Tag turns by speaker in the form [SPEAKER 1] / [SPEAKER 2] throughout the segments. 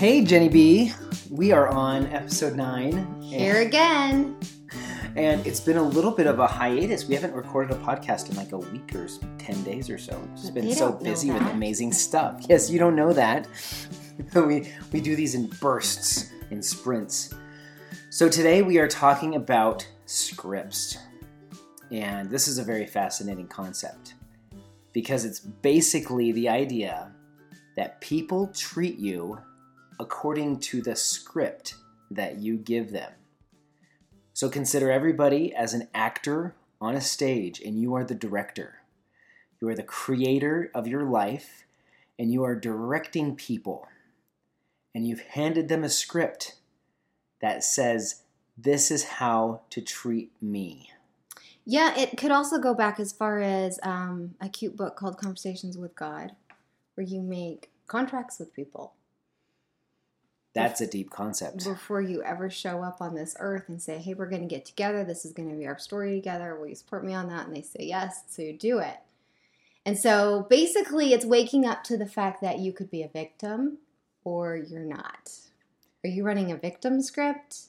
[SPEAKER 1] Hey, Jenny B. We are on episode nine.
[SPEAKER 2] Here again.
[SPEAKER 1] And it's been a little bit of a hiatus. We haven't recorded a podcast in like a week or 10 days or so. It's
[SPEAKER 2] But
[SPEAKER 1] been so busy with amazing stuff. Yes, you don't know that. we, we do these in bursts, in sprints. So today we are talking about scripts. And this is a very fascinating concept because it's basically the idea that people treat you according to the script that you give them. So consider everybody as an actor on a stage, and you are the director. You are the creator of your life, and you are directing people. And you've handed them a script that says, This is how to treat me.
[SPEAKER 2] Yeah, it could also go back as far as um, a cute book called Conversations with God, where you make contracts with people
[SPEAKER 1] That's a deep concept.
[SPEAKER 2] before you ever show up on this earth and say, hey, we're going to get together. This is going to be our story together. Will you support me on that? And they say yes, so you do it. And so basically, it's waking up to the fact that you could be a victim or you're not. Are you running a victim script?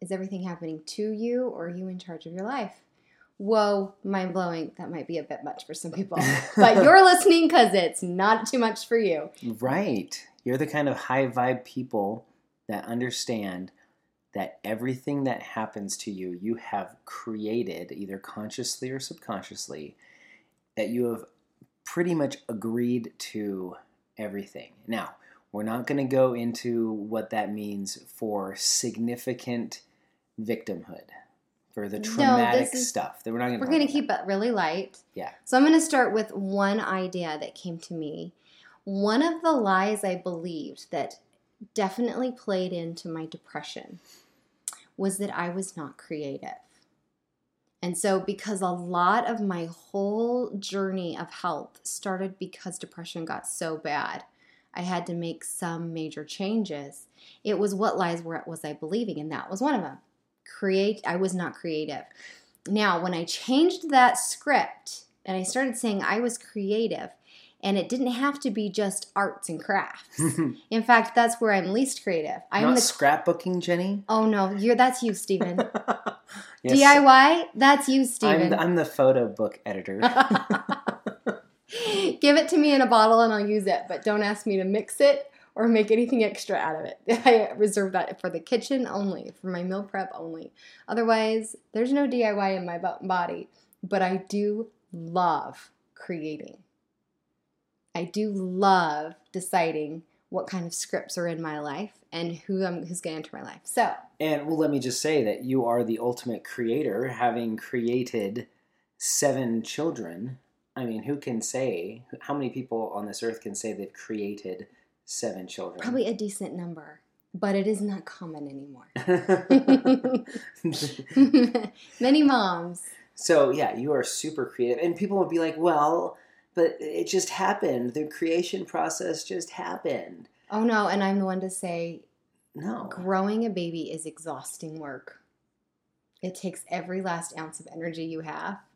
[SPEAKER 2] Is everything happening to you or are you in charge of your life? Whoa, mind blowing. That might be a bit much for some people. but you're listening because it's not too much for you.
[SPEAKER 1] Right. You're the kind of high vibe people that understand that everything that happens to you, you have created, either consciously or subconsciously, that you have pretty much agreed to everything. Now, we're not going to go into what that means for significant victimhood, for the
[SPEAKER 2] No,
[SPEAKER 1] traumatic
[SPEAKER 2] is-
[SPEAKER 1] stuff. That we're not going to.
[SPEAKER 2] We're going to keep it really light.
[SPEAKER 1] Yeah.
[SPEAKER 2] So I'm going to start with one idea that came to me. One of the lies I believed that definitely played into my depression was that I was not creative. And so, because a lot of my whole journey of health started because depression got so bad, I had to make some major changes. It was what lies were was I believing, and that was one of them. Create, I was not creative. Now, when I changed that script and I started saying I was creative, and it didn't have to be just arts and crafts. In fact, that's where I'm least creative. I'm
[SPEAKER 1] not
[SPEAKER 2] the
[SPEAKER 1] scrapbooking, Jenny.
[SPEAKER 2] oh no, you're that's you, Stephen.
[SPEAKER 1] Yes.
[SPEAKER 2] DIY, that's you,
[SPEAKER 1] I'm
[SPEAKER 2] Stephen.
[SPEAKER 1] the, I'm the photo book editor.
[SPEAKER 2] Give it to me in a bottle and I'll use it, but don't ask me to mix it or make anything extra out of it. I reserve that for the kitchen only, for my meal prep only. Otherwise, there's no DIY in my body, but I do love creating. I do love deciding what kind of scripts are in my life and who I'm, who's going to enter my life. So,
[SPEAKER 1] And well, let me just say that you are the ultimate creator, having created seven children. I mean, who can say, how many people on this earth can say they've created seven children?
[SPEAKER 2] probably a decent number, but it is not common anymore. Many moms.
[SPEAKER 1] so, yeah, you are super creative. And people would be like, well, but it just happened. The creation process just happened.
[SPEAKER 2] Oh no, and I'm the one to say
[SPEAKER 1] No.
[SPEAKER 2] growing a baby is exhausting work. It takes every last ounce of energy you have.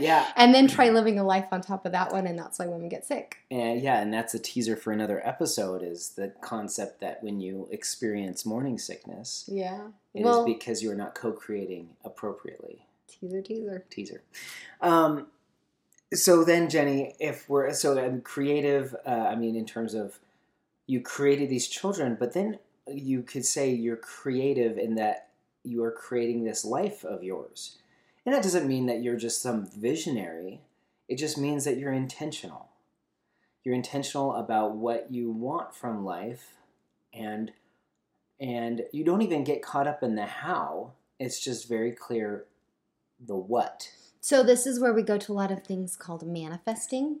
[SPEAKER 1] Yeah.
[SPEAKER 2] And then try living a life on top of that one, and that's why women get sick.
[SPEAKER 1] And yeah, and that's a teaser for another episode is the concept that when you experience morning sickness,
[SPEAKER 2] Yeah.
[SPEAKER 1] It is
[SPEAKER 2] well,
[SPEAKER 1] because you are not co-creating appropriately.
[SPEAKER 2] teaser, teaser.
[SPEAKER 1] Teaser. Um, so then, Jenny, if we're so creative, uh, I mean, in terms of you created these children, but then you could say you're creative in that you are creating this life of yours, and that doesn't mean that you're just some visionary. It just means that you're intentional. You're intentional about what you want from life, and and you don't even get caught up in the how. It's just very clear the what.
[SPEAKER 2] So this is where we go to a lot of things called manifesting.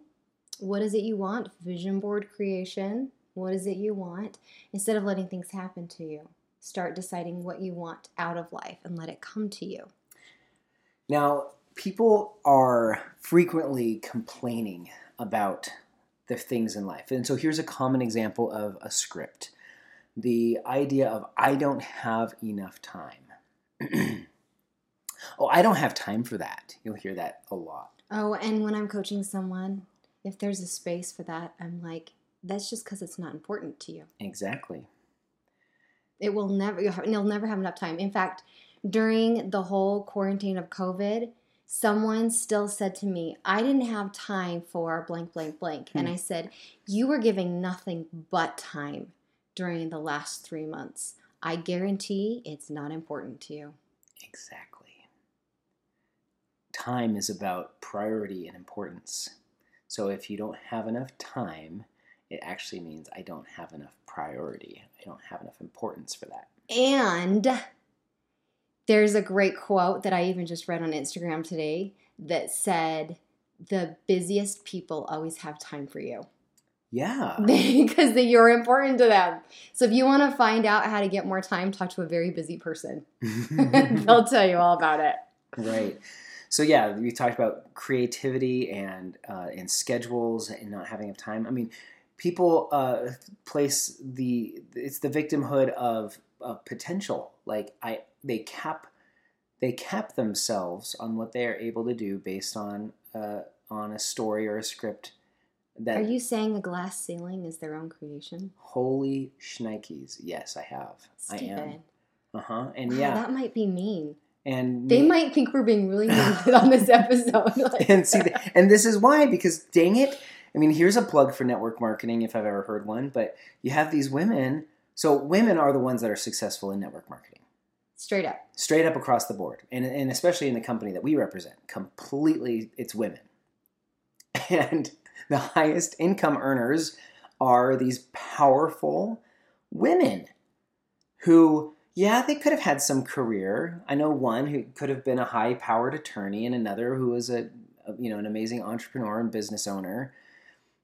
[SPEAKER 2] What is it you want? Vision board creation. What is it you want? Instead of letting things happen to you, start deciding what you want out of life and let it come to you.
[SPEAKER 1] Now, people are frequently complaining about the things in life. And so here's a common example of a script the idea of, I don't have enough time. oh, I don't have time for that. You'll hear that a lot.
[SPEAKER 2] Oh, and when I'm coaching someone, if there's a space for that, I'm like, that's just because it's not important to you.
[SPEAKER 1] Exactly.
[SPEAKER 2] It will never you'll, have, you'll never have enough time. In fact, during the whole quarantine of COVID, someone still said to me, "I didn't have time for blank blank blank." And
[SPEAKER 1] Hmm.
[SPEAKER 2] I said, "You were giving nothing but time during the last 3 months. I guarantee it's not important to you."
[SPEAKER 1] Exactly. Time is about priority and importance. So if you don't have enough time, it actually means I don't have enough priority. I don't have enough importance for that.
[SPEAKER 2] And there's a great quote that I even just read on Instagram today that said, The busiest people always have time for you
[SPEAKER 1] Yeah.
[SPEAKER 2] because you're important to them. So if you want to find out how to get more time, talk to a very busy person. They'll tell you all about it.
[SPEAKER 1] right. So yeah, we talked about creativity and uh, and schedules and not having enough time. I mean, people uh, place the it's the victimhood of, of potential. Like I, they cap they cap themselves on what they are able to do based on uh, on a story or a script. That
[SPEAKER 2] Are you saying a glass ceiling is their own creation?
[SPEAKER 1] holy shnikes? Yes, I have. I am. Uh huh. And
[SPEAKER 2] Wow,
[SPEAKER 1] yeah,
[SPEAKER 2] that might be mean.
[SPEAKER 1] And
[SPEAKER 2] They might think we're being really mean on this episode. Like-
[SPEAKER 1] and see, th- and this is why because dang it, I mean, here's a plug for network marketing if I've ever heard one. But you have these women. So women are the ones that are successful in network marketing,
[SPEAKER 2] Straight up.
[SPEAKER 1] straight up across the board, and and especially in the company that we represent, completely it's women, and the highest income earners are these powerful women who yeah they could have had some career i know one who could have been a high powered attorney and another who was a, a you know an amazing entrepreneur and business owner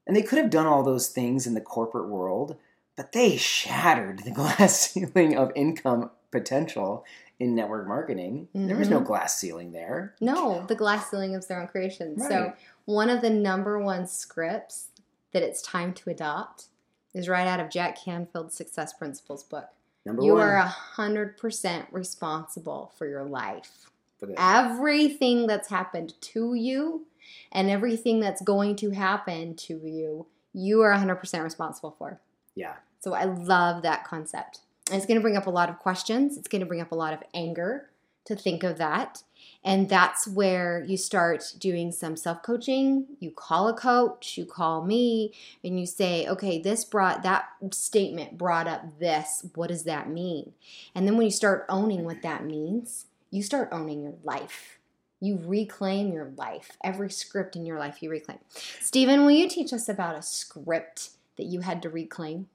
[SPEAKER 1] and they could have done all those things in the corporate world but they shattered the glass ceiling of income potential in network marketing there was no
[SPEAKER 2] Mhm.
[SPEAKER 1] glass ceiling there
[SPEAKER 2] No, the glass ceiling of their own creation. So one of the number one scripts that it's time to adopt is right out of Jack Canfield's Success Principles book.
[SPEAKER 1] Number
[SPEAKER 2] You
[SPEAKER 1] one
[SPEAKER 2] are a hundred percent responsible for your life.
[SPEAKER 1] for
[SPEAKER 2] Everything that's happened to you and everything that's going to happen to you, you are 100% responsible for.
[SPEAKER 1] yeah
[SPEAKER 2] So I love that concept. And it's going to bring up a lot of questions. It's going to bring up a lot of anger to think of that. And that's where you start doing some self coaching. You call a coach, you call me, and you say, okay, this brought that statement brought up this. What does that mean? And then when you start owning what that means, you start owning your life. You reclaim your life. Every script in your life you reclaim. Stephen, will you teach us about a script that you had to reclaim?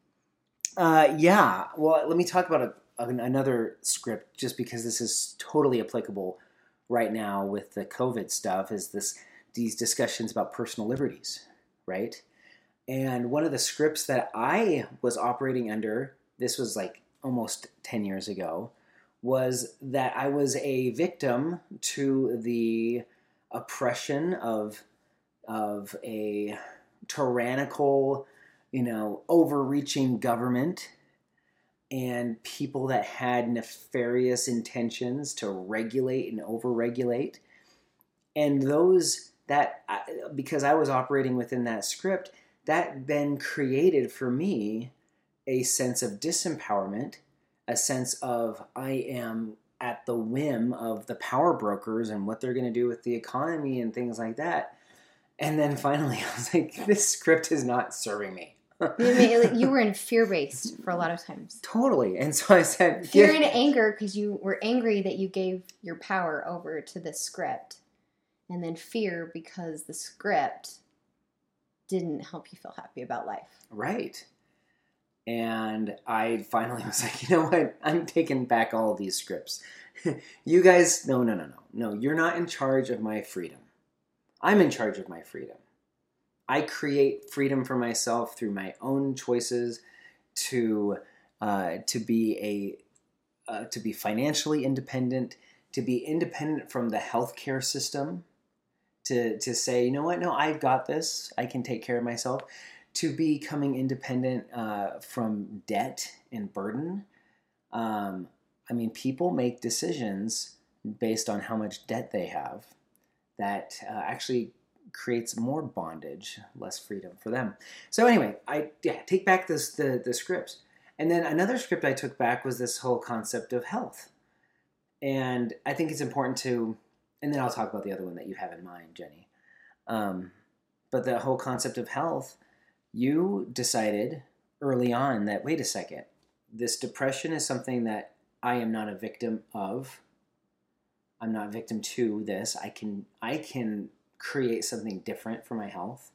[SPEAKER 1] Uh, yeah. Well, let me talk about a, another script, just because this is totally applicable right now with the COVID stuff. Is this these discussions about personal liberties, right? And one of the scripts that I was operating under, this was like almost ten years ago, was that I was a victim to the oppression of of a tyrannical you know, overreaching government and people that had nefarious intentions to regulate and overregulate. And those that, because I was operating within that script, that then created for me a sense of disempowerment, a sense of I am at the whim of the power brokers and what they're going to do with the economy and things like that. And then finally, I was like, this script is not serving me.
[SPEAKER 2] You, were in fear based for a lot of times.
[SPEAKER 1] Totally. And so I said,
[SPEAKER 2] Fear
[SPEAKER 1] "Give-
[SPEAKER 2] and anger because you were angry that you gave your power over to the script. And then fear because the script didn't help you feel happy about life.
[SPEAKER 1] right. And I finally was like, you know what? I'm taking back all of these scripts. you guys, no, no, no, no. No, you're not in charge of my freedom. I'm in charge of my freedom. I create freedom for myself through my own choices to uh, to be a uh, to be financially independent, to be independent from the healthcare system, to to say, you know what, no, I've got this. I can take care of myself. To becoming independent uh, from debt and burden. Um, I mean, people make decisions based on how much debt they have that uh, actually creates more bondage, less freedom for them. So anyway, I yeah, take back this the the scripts. And then another script I took back was this whole concept of health. And I think it's important to and then I'll talk about the other one that you have in mind, Jenny. Um, but the whole concept of health, you decided early on that wait a second, this depression is something that I am not a victim of. I'm not victim to this. I can I can create something different for my health.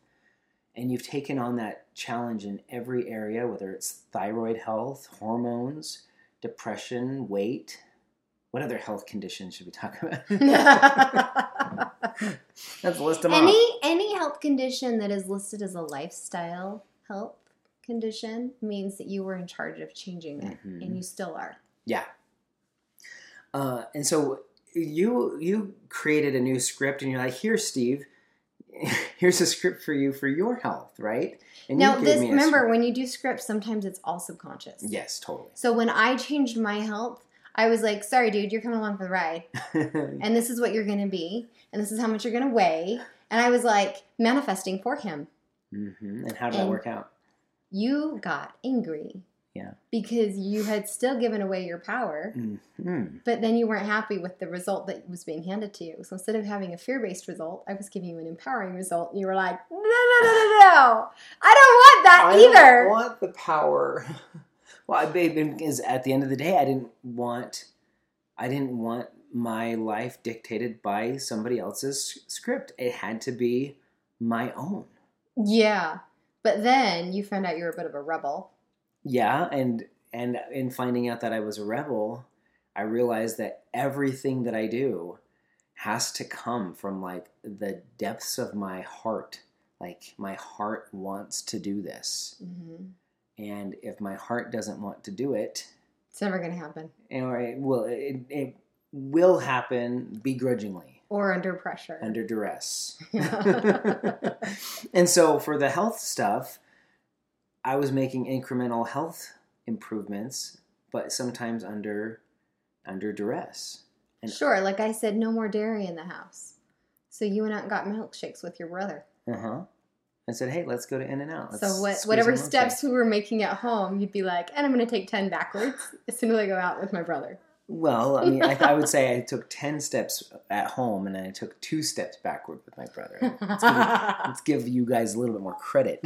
[SPEAKER 1] And you've taken on that challenge in every area, whether it's thyroid health, hormones, depression, weight. What other health conditions should we talk about? Let's list them
[SPEAKER 2] any
[SPEAKER 1] off.
[SPEAKER 2] any health condition that is listed as a lifestyle health condition means that you were in charge of changing it,
[SPEAKER 1] Mhm.
[SPEAKER 2] and you still are.
[SPEAKER 1] Yeah. Uh, and so you you created a new script, and you're like, "Here, Steve, here's a script for you for your health, right?" And
[SPEAKER 2] now, this remember
[SPEAKER 1] script.
[SPEAKER 2] when you do scripts, sometimes it's all subconscious.
[SPEAKER 1] Yes, totally.
[SPEAKER 2] So when I changed my health, I was like, "Sorry, dude, you're coming along for the ride, and this is what you're going to be, and this is how much you're going to weigh." And I was like manifesting for him.
[SPEAKER 1] hmm And how did that work out?
[SPEAKER 2] You got angry.
[SPEAKER 1] Yeah.
[SPEAKER 2] Because you had still given away your power.
[SPEAKER 1] hmm
[SPEAKER 2] But then you weren't happy with the result that was being handed to you. So instead of having a fear based result, I was giving you an empowering result. And you were like, no, no, no, no, no. I don't want that
[SPEAKER 1] I
[SPEAKER 2] either.
[SPEAKER 1] don't want the power. well, I babe, is at the end of the day, I didn't want, I didn't want my life dictated by somebody else's script. It had to be my own.
[SPEAKER 2] yeah. But then you found out you were a bit of a rebel.
[SPEAKER 1] Yeah, and and in finding out that I was a rebel, I realized that everything that I do has to come from like the depths of my heart. Like my heart wants to do this.
[SPEAKER 2] hmm
[SPEAKER 1] And if my heart doesn't want to do it,
[SPEAKER 2] It's never going to happen.
[SPEAKER 1] or it will it, it will happen begrudgingly
[SPEAKER 2] Or under pressure.
[SPEAKER 1] under duress. and so for the health stuff, I was making incremental health improvements, but sometimes under under duress. And-
[SPEAKER 2] sure. Like I said, no more dairy in the house. So you went out and got milkshakes with your brother.
[SPEAKER 1] Uh-huh. I said, "Hey, let's go to In and Out."
[SPEAKER 2] so what, whatever steps we were making at home, you'd be like, and I'm going to take 10 backwards as soon as I go out with my brother.
[SPEAKER 1] Well, I mean, I, I would say I took ten steps at home, and then I took two steps backward with my brother. Let's give, let's give you guys a little bit more credit.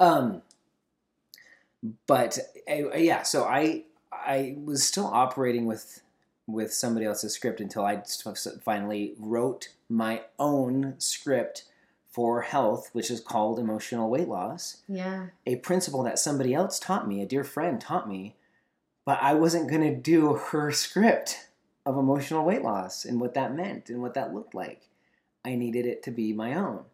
[SPEAKER 1] Um, but uh, yeah, so I I was still operating with with somebody else's script until I finally wrote my own script for health, which is called emotional weight loss.
[SPEAKER 2] yeah.
[SPEAKER 1] A principle that somebody else taught me, a dear friend taught me, but I wasn't going to do her script of emotional weight loss and what that meant and what that looked like. I needed it to be my own.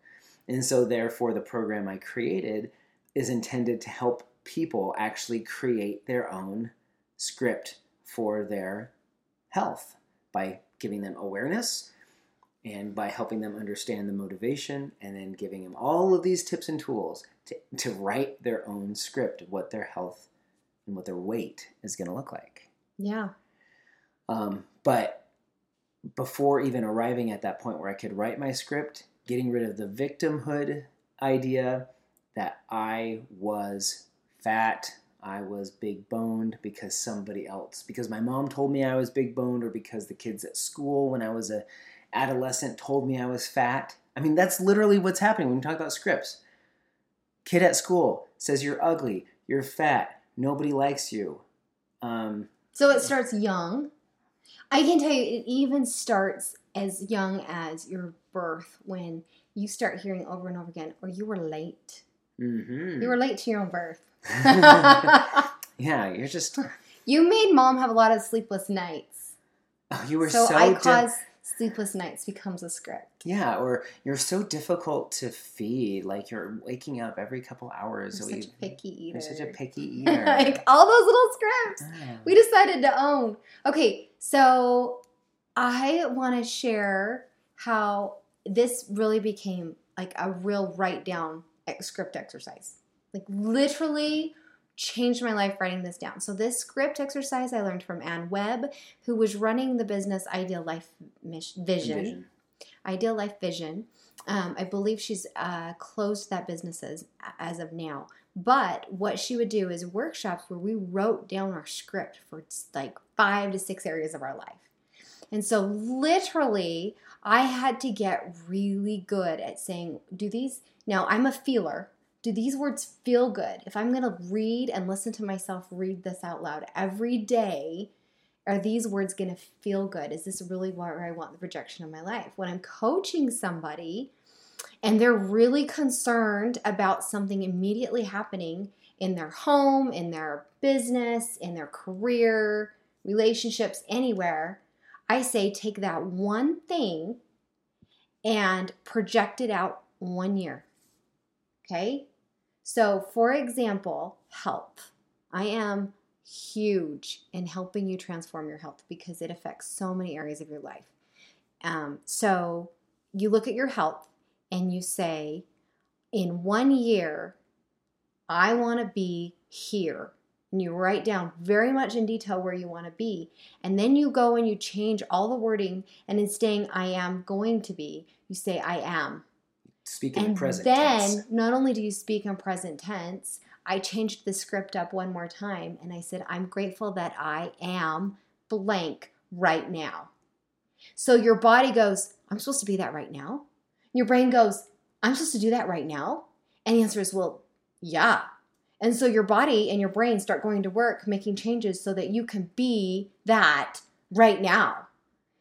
[SPEAKER 1] And so, therefore, the program I created is intended to help people actually create their own script for their health by giving them awareness and by helping them understand the motivation and then giving them all of these tips and tools to, to write their own script of what their health and what their weight is going to look like.
[SPEAKER 2] Yeah.
[SPEAKER 1] Um, but before even arriving at that point where I could write my script, getting rid of the victimhood idea that I was fat, I was big boned because somebody else, because my mom told me I was big boned, or because the kids at school when I was a adolescent told me I was fat. I mean, that's literally what's happening when we talk about scripts. Kid at school says you're ugly, you're fat, nobody likes you. Um,
[SPEAKER 2] So it starts young. I can tell you, it even starts as young as your birth when you start hearing over and over again, or you were late.
[SPEAKER 1] Mhm.
[SPEAKER 2] You were late to your own birth.
[SPEAKER 1] Yeah, you're just
[SPEAKER 2] you made mom have a lot of sleepless nights.
[SPEAKER 1] oh, you were
[SPEAKER 2] so,
[SPEAKER 1] so,
[SPEAKER 2] I
[SPEAKER 1] di-
[SPEAKER 2] cause sleepless nights becomes a script.
[SPEAKER 1] yeah, or you're so difficult to feed. Like you're waking up every couple hours.
[SPEAKER 2] You're
[SPEAKER 1] so
[SPEAKER 2] such
[SPEAKER 1] you-
[SPEAKER 2] a picky eater.
[SPEAKER 1] You're such a picky eater.
[SPEAKER 2] like all those little scripts.
[SPEAKER 1] Ah.
[SPEAKER 2] we decided to own. Okay, so I want to share how this really became like a real write down script exercise. Like literally changed my life writing this down. So this script exercise I learned from Ann Webb, who was running the business Ideal Life Vision.
[SPEAKER 1] Envision.
[SPEAKER 2] Ideal Life Vision. Um, I believe she's uh, closed that business as, as of now. But what she would do is workshops where we wrote down our script for like five to six areas of our life. And so, literally, I had to get really good at saying, do these, now I'm a feeler. Do these words feel good? If I'm going to read and listen to myself read this out loud every day, are these words going to feel good? Is this really where I want the projection of my life? When I'm coaching somebody and they're really concerned about something immediately happening in their home, in their business, in their career, relationships, anywhere, I say take that one thing and project it out one year. Okay? So, for example, health. I am huge in helping you transform your health because it affects so many areas of your life. Um, so, you look at your health and you say, in one year, I want to be here. And you write down very much in detail where you want to be. And then you go and you change all the wording. And instead of I am going to be, you say I am.
[SPEAKER 1] Speak in
[SPEAKER 2] and
[SPEAKER 1] present
[SPEAKER 2] then
[SPEAKER 1] tense.
[SPEAKER 2] not only do you speak in present tense, I changed the script up one more time and I said, I'm grateful that I am blank right now. So your body goes, I'm supposed to be that right now. Your brain goes, I'm supposed to do that right now. And the answer is, well, yeah. And so your body and your brain start going to work making changes so that you can be that right now.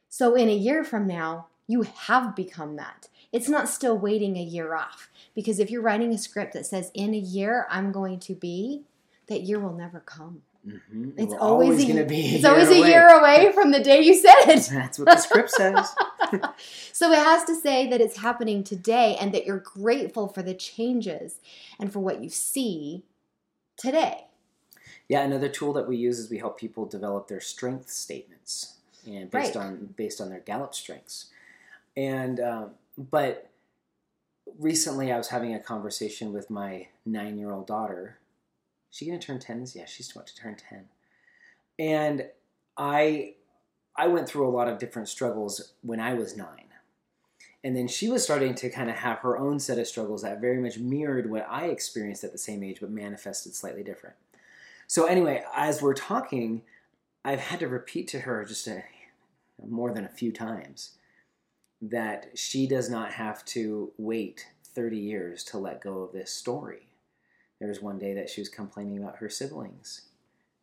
[SPEAKER 2] So in a year from now, you have become that. It's not still waiting a year off. Because if you're writing a script that says, in a year, I'm going to be, that year will never come.
[SPEAKER 1] Mm-hmm.
[SPEAKER 2] It's
[SPEAKER 1] We're
[SPEAKER 2] always,
[SPEAKER 1] going
[SPEAKER 2] a,
[SPEAKER 1] to be.
[SPEAKER 2] it's always
[SPEAKER 1] year
[SPEAKER 2] a year away from the day you said it.
[SPEAKER 1] That's what the script says.
[SPEAKER 2] So it has to say that it's happening today and that you're grateful for the changes and for what you see today.
[SPEAKER 1] Yeah, another tool that we use is we help people develop their strength statements, and based
[SPEAKER 2] Right.
[SPEAKER 1] on based on their Gallup strengths. And um, but recently, I was having a conversation with my nine year old daughter. She gonna turn ten? Yeah, she's about to turn ten. And I I went through a lot of different struggles when I was nine. And then she was starting to kind of have her own set of struggles that very much mirrored what I experienced at the same age, but manifested slightly different. So anyway, as we're talking, I've had to repeat to her just a, more than a few times that she does not have to wait 30 years to let go of this story. There was one day that she was complaining about her siblings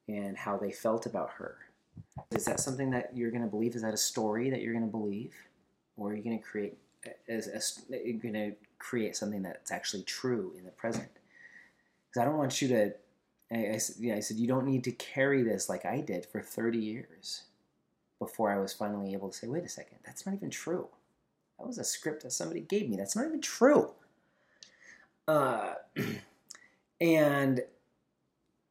[SPEAKER 1] and how they felt about her. Is that something that you're going to believe? Is that a story that you're going to believe, or are you going to create a, going to create something that's actually true in the present? Because I don't want you to I, I yeah, I said, you don't need to carry this like I did for 30 years before I was finally able to say, wait a second, that's not even true. That was a script that somebody gave me. That's not even true. Uh, and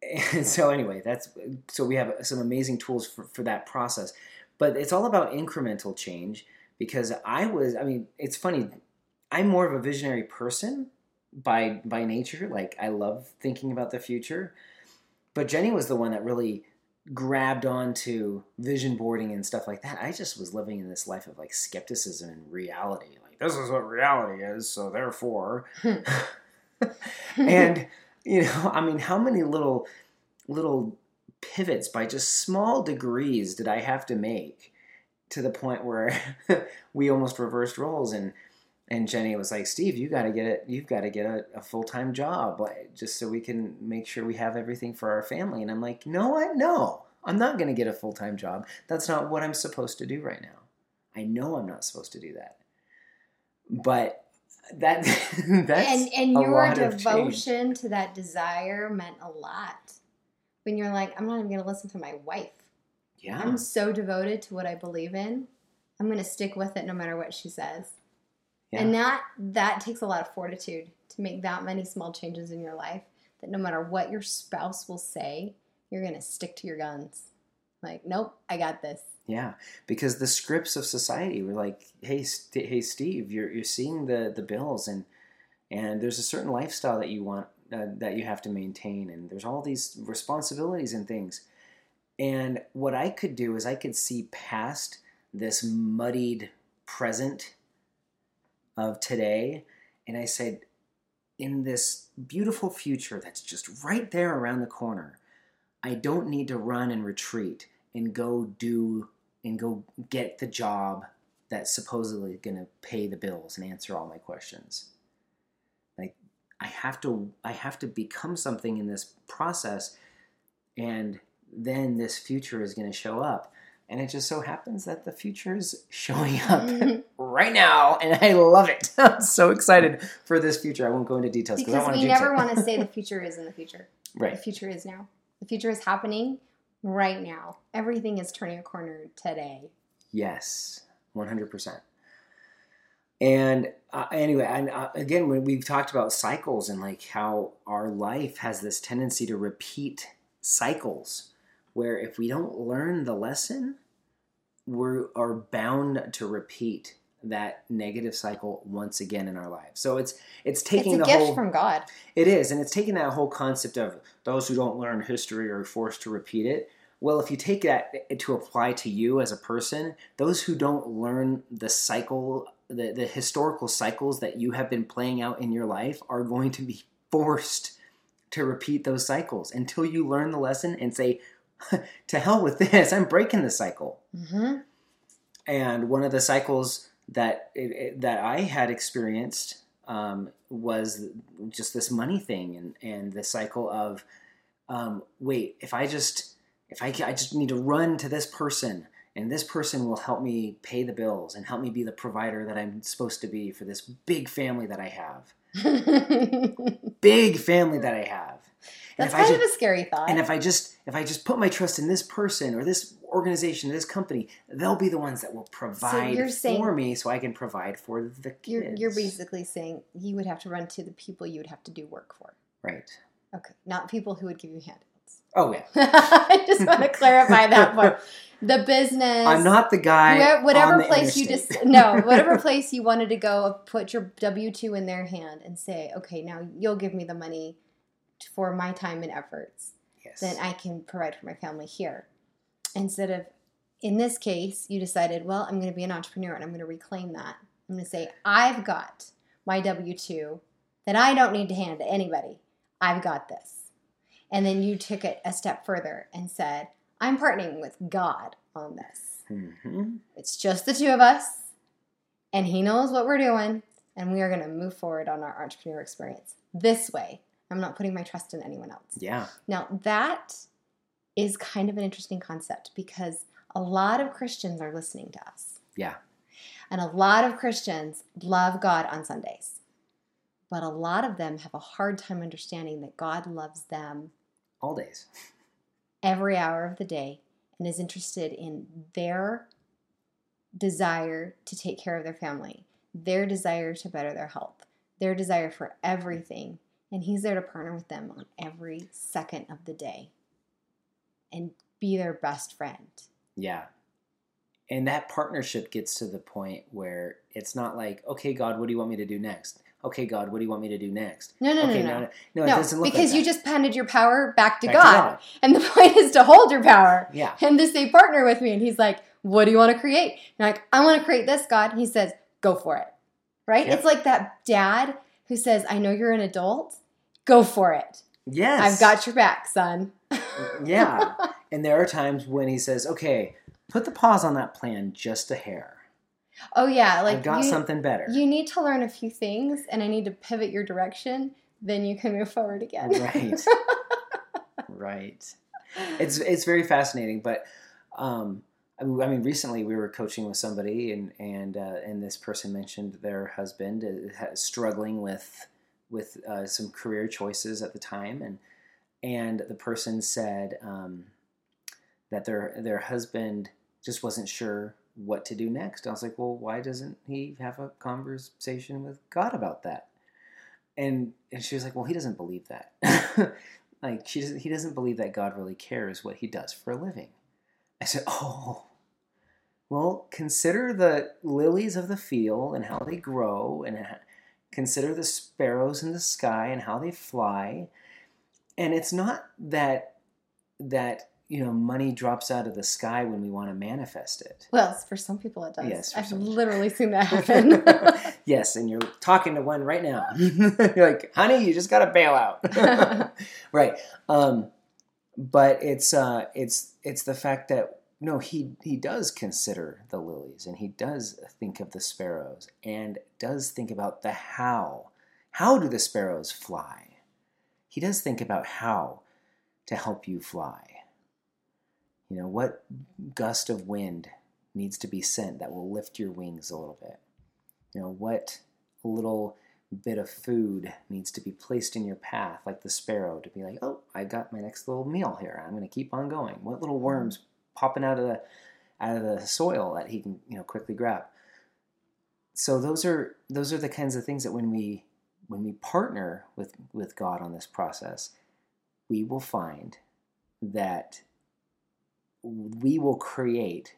[SPEAKER 1] and so anyway, that's so we have some amazing tools for, for that process. But it's all about incremental change because I was, I mean, it's funny. I'm more of a visionary person by by nature. Like I love thinking about the future. But Jenny was the one that really grabbed onto vision boarding and stuff like that. I just was living in this life of like skepticism and reality. Like this is what reality is, so therefore. and you know, I mean, how many little little pivots by just small degrees did I have to make to the point where we almost reversed roles and and Jenny was like, "Steve, you got to get it. You've got to get a, a full time job, like, just so we can make sure we have everything for our family." And I'm like, "No, I no, I'm not going to get a full time job. That's not what I'm supposed to do right now. I know I'm not supposed to do that." But that that's
[SPEAKER 2] and and your
[SPEAKER 1] lot of change.
[SPEAKER 2] devotion to that desire meant a lot. When you're like, I'm not even going to listen to my wife.
[SPEAKER 1] Yeah,
[SPEAKER 2] I'm so devoted to what I believe in. I'm going to stick with it no matter what she says.
[SPEAKER 1] yeah.
[SPEAKER 2] And that that takes a lot of fortitude to make that many small changes in your life that no matter what your spouse will say, you're going to stick to your guns. Like, nope, I got this.
[SPEAKER 1] Yeah, because the scripts of society were like, "Hey, St- hey, Steve, you're you're seeing the the bills, and and there's a certain lifestyle that you want uh, that you have to maintain, and there's all these responsibilities and things." And what I could do is I could see past this muddied present of today, and I said, in this beautiful future that's just right there around the corner, I don't need to run and retreat and go do and go get the job that's supposedly going to pay the bills and answer all my questions. Like I have to I have to become something in this process and then this future is going to show up. And it just so happens that the future is showing up right now, and I love it. I'm so excited for this future. I won't go into details
[SPEAKER 2] because I want to do that. we never want to say the future is in the future.
[SPEAKER 1] Right.
[SPEAKER 2] The future is now. The future is happening right now. Everything is turning a corner today.
[SPEAKER 1] Yes, 100%. And uh, anyway, and uh, again, when we've talked about cycles and like how our life has this tendency to repeat cycles, where if we don't learn the lesson, we are bound to repeat that negative cycle once again in our lives. So it's it's taking
[SPEAKER 2] it's
[SPEAKER 1] the
[SPEAKER 2] gift
[SPEAKER 1] whole
[SPEAKER 2] from God.
[SPEAKER 1] It is, and it's taking that whole concept of those who don't learn history are forced to repeat it. Well, if you take that eh, to apply to you as a person, those who don't learn the cycle, the, the historical cycles that you have been playing out in your life are going to be forced to repeat those cycles until you learn the lesson and say, to hell with this, I'm breaking the cycle.
[SPEAKER 2] Mm-hmm.
[SPEAKER 1] And one of the cycles that it, it, that I had experienced um, was just this money thing and, and the cycle of, um, wait, if I just if I, I just need to run to this person and this person will help me pay the bills and help me be the provider that I'm supposed to be for this big family that I have. big family that I have.
[SPEAKER 2] That's kind just, of a scary thought.
[SPEAKER 1] And if I just if I just put my trust in this person or this organization, or this company, they'll be the ones that will provide so saying, for me so I can provide for the kids.
[SPEAKER 2] You're, you're basically saying you would have to run to the people you would have to do work for.
[SPEAKER 1] Right.
[SPEAKER 2] Okay. Not people who would give you handouts.
[SPEAKER 1] Oh yeah.
[SPEAKER 2] I just want to clarify that part. The business.
[SPEAKER 1] I'm not the guy.
[SPEAKER 2] whatever place you just no, whatever place you wanted to go, put your W two in their hand and say, okay, now you'll give me the money for my time and efforts.
[SPEAKER 1] Yes.
[SPEAKER 2] Then I can provide for my family here. Instead of, in this case, you decided, well, I'm going to be an entrepreneur and I'm going to reclaim that. I'm going to say, I've got my W 2 that I don't need to hand to anybody. I've got this. And then you took it a step further and said, I'm partnering with God on this.
[SPEAKER 1] Mm-hmm.
[SPEAKER 2] It's just the two of us, and He knows what we're doing, and we are going to move forward on our entrepreneur experience this way. I'm not putting my trust in anyone else.
[SPEAKER 1] Yeah.
[SPEAKER 2] Now, that is kind of an interesting concept because a lot of Christians are listening to us.
[SPEAKER 1] Yeah.
[SPEAKER 2] And a lot of Christians love God on Sundays. But a lot of them have a hard time understanding that God loves them
[SPEAKER 1] all days,
[SPEAKER 2] every hour of the day, and is interested in their desire to take care of their family, their desire to better their health, their desire for everything. And He's there to partner with them on every second of the day and be their best friend.
[SPEAKER 1] Yeah. And that partnership gets to the point where it's not like, okay, God, what do you want me to do next? Okay, God, what do you want me to do next?
[SPEAKER 2] No, no,
[SPEAKER 1] okay,
[SPEAKER 2] no, no,
[SPEAKER 1] no, no, no, it doesn't look
[SPEAKER 2] because
[SPEAKER 1] like
[SPEAKER 2] you just handed your power back to,
[SPEAKER 1] Back
[SPEAKER 2] God.
[SPEAKER 1] to God.
[SPEAKER 2] and the point is to hold your power.
[SPEAKER 1] Yeah.
[SPEAKER 2] And to say, partner with me, and He's like, "What do you want to create?" And I'm like, "I want to create this, God." And he says, "Go for it." Right?
[SPEAKER 1] Yep.
[SPEAKER 2] It's like that dad who says, "I know you're an adult. Go for it.
[SPEAKER 1] Yes.
[SPEAKER 2] I've got your back, son."
[SPEAKER 1] yeah. And there are times when he says, okay, put the pause on that plan just a hair.
[SPEAKER 2] Oh yeah, like
[SPEAKER 1] I've got
[SPEAKER 2] you,
[SPEAKER 1] something better.
[SPEAKER 2] You need to learn a few things, and I need to pivot your direction. Then you can move forward again.
[SPEAKER 1] Right. right. It's it's very fascinating, but um, I mean, recently we were coaching with somebody, and and uh, and this person mentioned their husband uh, struggling with with uh, some career choices at the time, and and the person said um, that their their husband just wasn't sure what to do next. I was like, well, why doesn't he have a conversation with God about that? And and she was like, well, he doesn't believe that. like she doesn't, he doesn't believe that God really cares what he does for a living. I said, oh. Well, consider the lilies of the field and how they grow, and consider the sparrows in the sky and how they fly. And it's not that that you know money drops out of the sky when we want to manifest it.
[SPEAKER 2] Well, for some people it does.
[SPEAKER 1] Yes,
[SPEAKER 2] I've literally seen that happen.
[SPEAKER 1] yes, and you're talking to one right now. you're like, honey, you just got to bail out. right. Um, but it's uh, it's it's the fact that no, he he does consider the lilies, and he does think of the sparrows, and does think about the how. How do the sparrows fly? He does think about how to help you fly. You know, what gust of wind needs to be sent that will lift your wings a little bit? You know, what little bit of food needs to be placed in your path, like the sparrow, to be like, oh, I got my next little meal here. I'm going to keep on going. What little worms popping out of the out of the soil that he can, you know, quickly grab. So those are those are the kinds of things that when we when we partner with with God on this process, we will find that we will create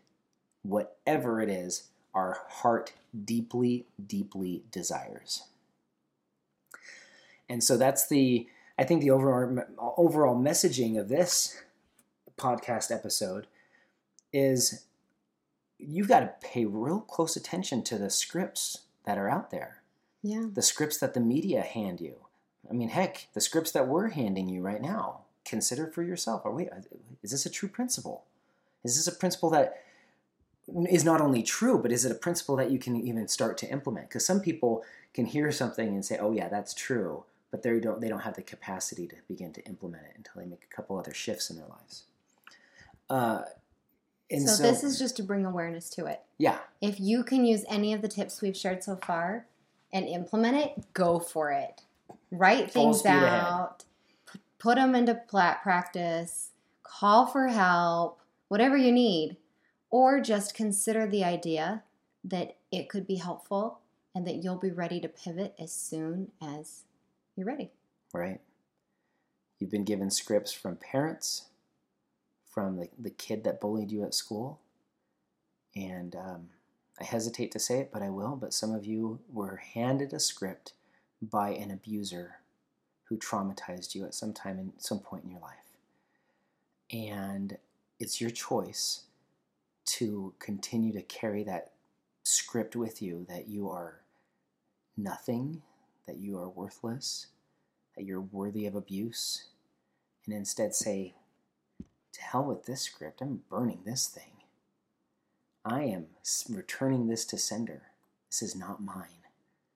[SPEAKER 1] whatever it is our heart deeply, deeply desires. And so that's the, I think, the overall, overall messaging of this podcast episode is you've got to pay real close attention to the scripts that are out there,
[SPEAKER 2] yeah.
[SPEAKER 1] the scripts that the media hand you. I mean, heck, the scripts that we're handing you right now, consider for yourself. Are we, is this a true principle? Is this a principle that is not only true, but is it a principle that you can even start to implement? Because some people can hear something and say, "Oh yeah, that's true," but they don't they don't have the capacity to begin to implement it until they make a couple other shifts in their lives. Uh, and
[SPEAKER 2] So,
[SPEAKER 1] so,
[SPEAKER 2] this is just to bring awareness to it.
[SPEAKER 1] yeah,
[SPEAKER 2] If you can use any of the tips we've shared so far and implement it, go for it. Write things out, p- put them into practice, call for help, whatever you need, or just consider the idea that it could be helpful and that you'll be ready to pivot as soon as you're ready.
[SPEAKER 1] right. You've been given scripts from parents, from the, the kid that bullied you at school, and um, I hesitate to say it, but I will. But some of you were handed a script by an abuser who traumatized you at some time in some point in your life. And it's your choice to continue to carry that script with you that you are nothing, that you are worthless, that you're worthy of abuse, and instead say, To hell with this script, I'm burning this thing. I am returning this to sender. This is not mine.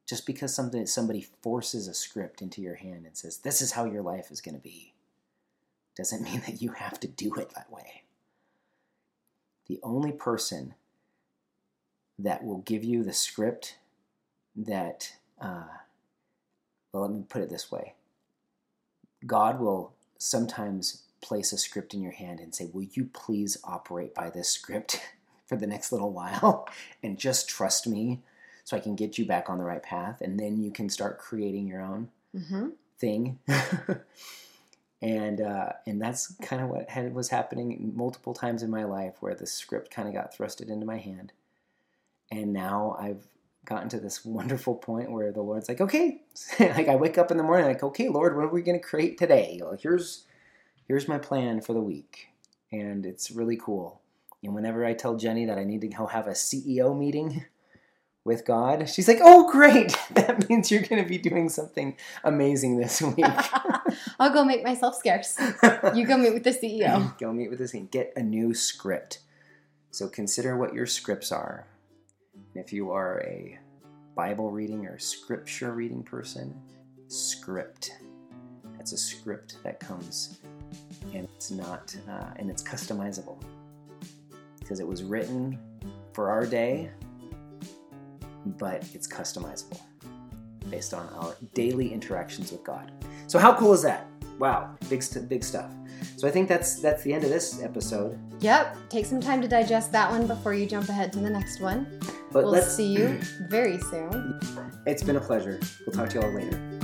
[SPEAKER 1] Just because something, somebody forces a script into your hand and says, This is how your life is going to be, doesn't mean that you have to do it that way. The only person that will give you the script that, uh, well, let me put it this way God will sometimes place a script in your hand and say, Will you please operate by this script for the next little while and just trust me so I can get you back on the right path? And then you can start creating your own
[SPEAKER 2] Mm-hmm.
[SPEAKER 1] thing. and uh, and that's kind of what had, was happening multiple times in my life where the script kind of got thrusted into my hand. And now I've gotten to this wonderful point where the Lord's like, okay, like I wake up in the morning like, okay, Lord, what are we going to create today? Like, here's here's my plan for the week, and it's really cool. And whenever I tell Jenny that I need to go have a CEO meeting with God, she's like, oh, great, that means you're going to be doing something amazing this week.
[SPEAKER 2] I'll go make myself scarce. You go meet with the CEO.
[SPEAKER 1] go meet with this and get a new script. So consider what your scripts are. If you are a Bible reading or scripture reading person, script. That's a script that comes and it's not, uh, and it's customizable because it was written for our day, but it's customizable based on our daily interactions with God. So how cool is that? Wow, big big stuff. So I think that's that's the end of this episode.
[SPEAKER 2] Yep. Take some time to digest that one before you jump ahead to the next one.
[SPEAKER 1] But
[SPEAKER 2] we'll
[SPEAKER 1] let's
[SPEAKER 2] see you very soon.
[SPEAKER 1] It's been a pleasure. We'll talk to you all later.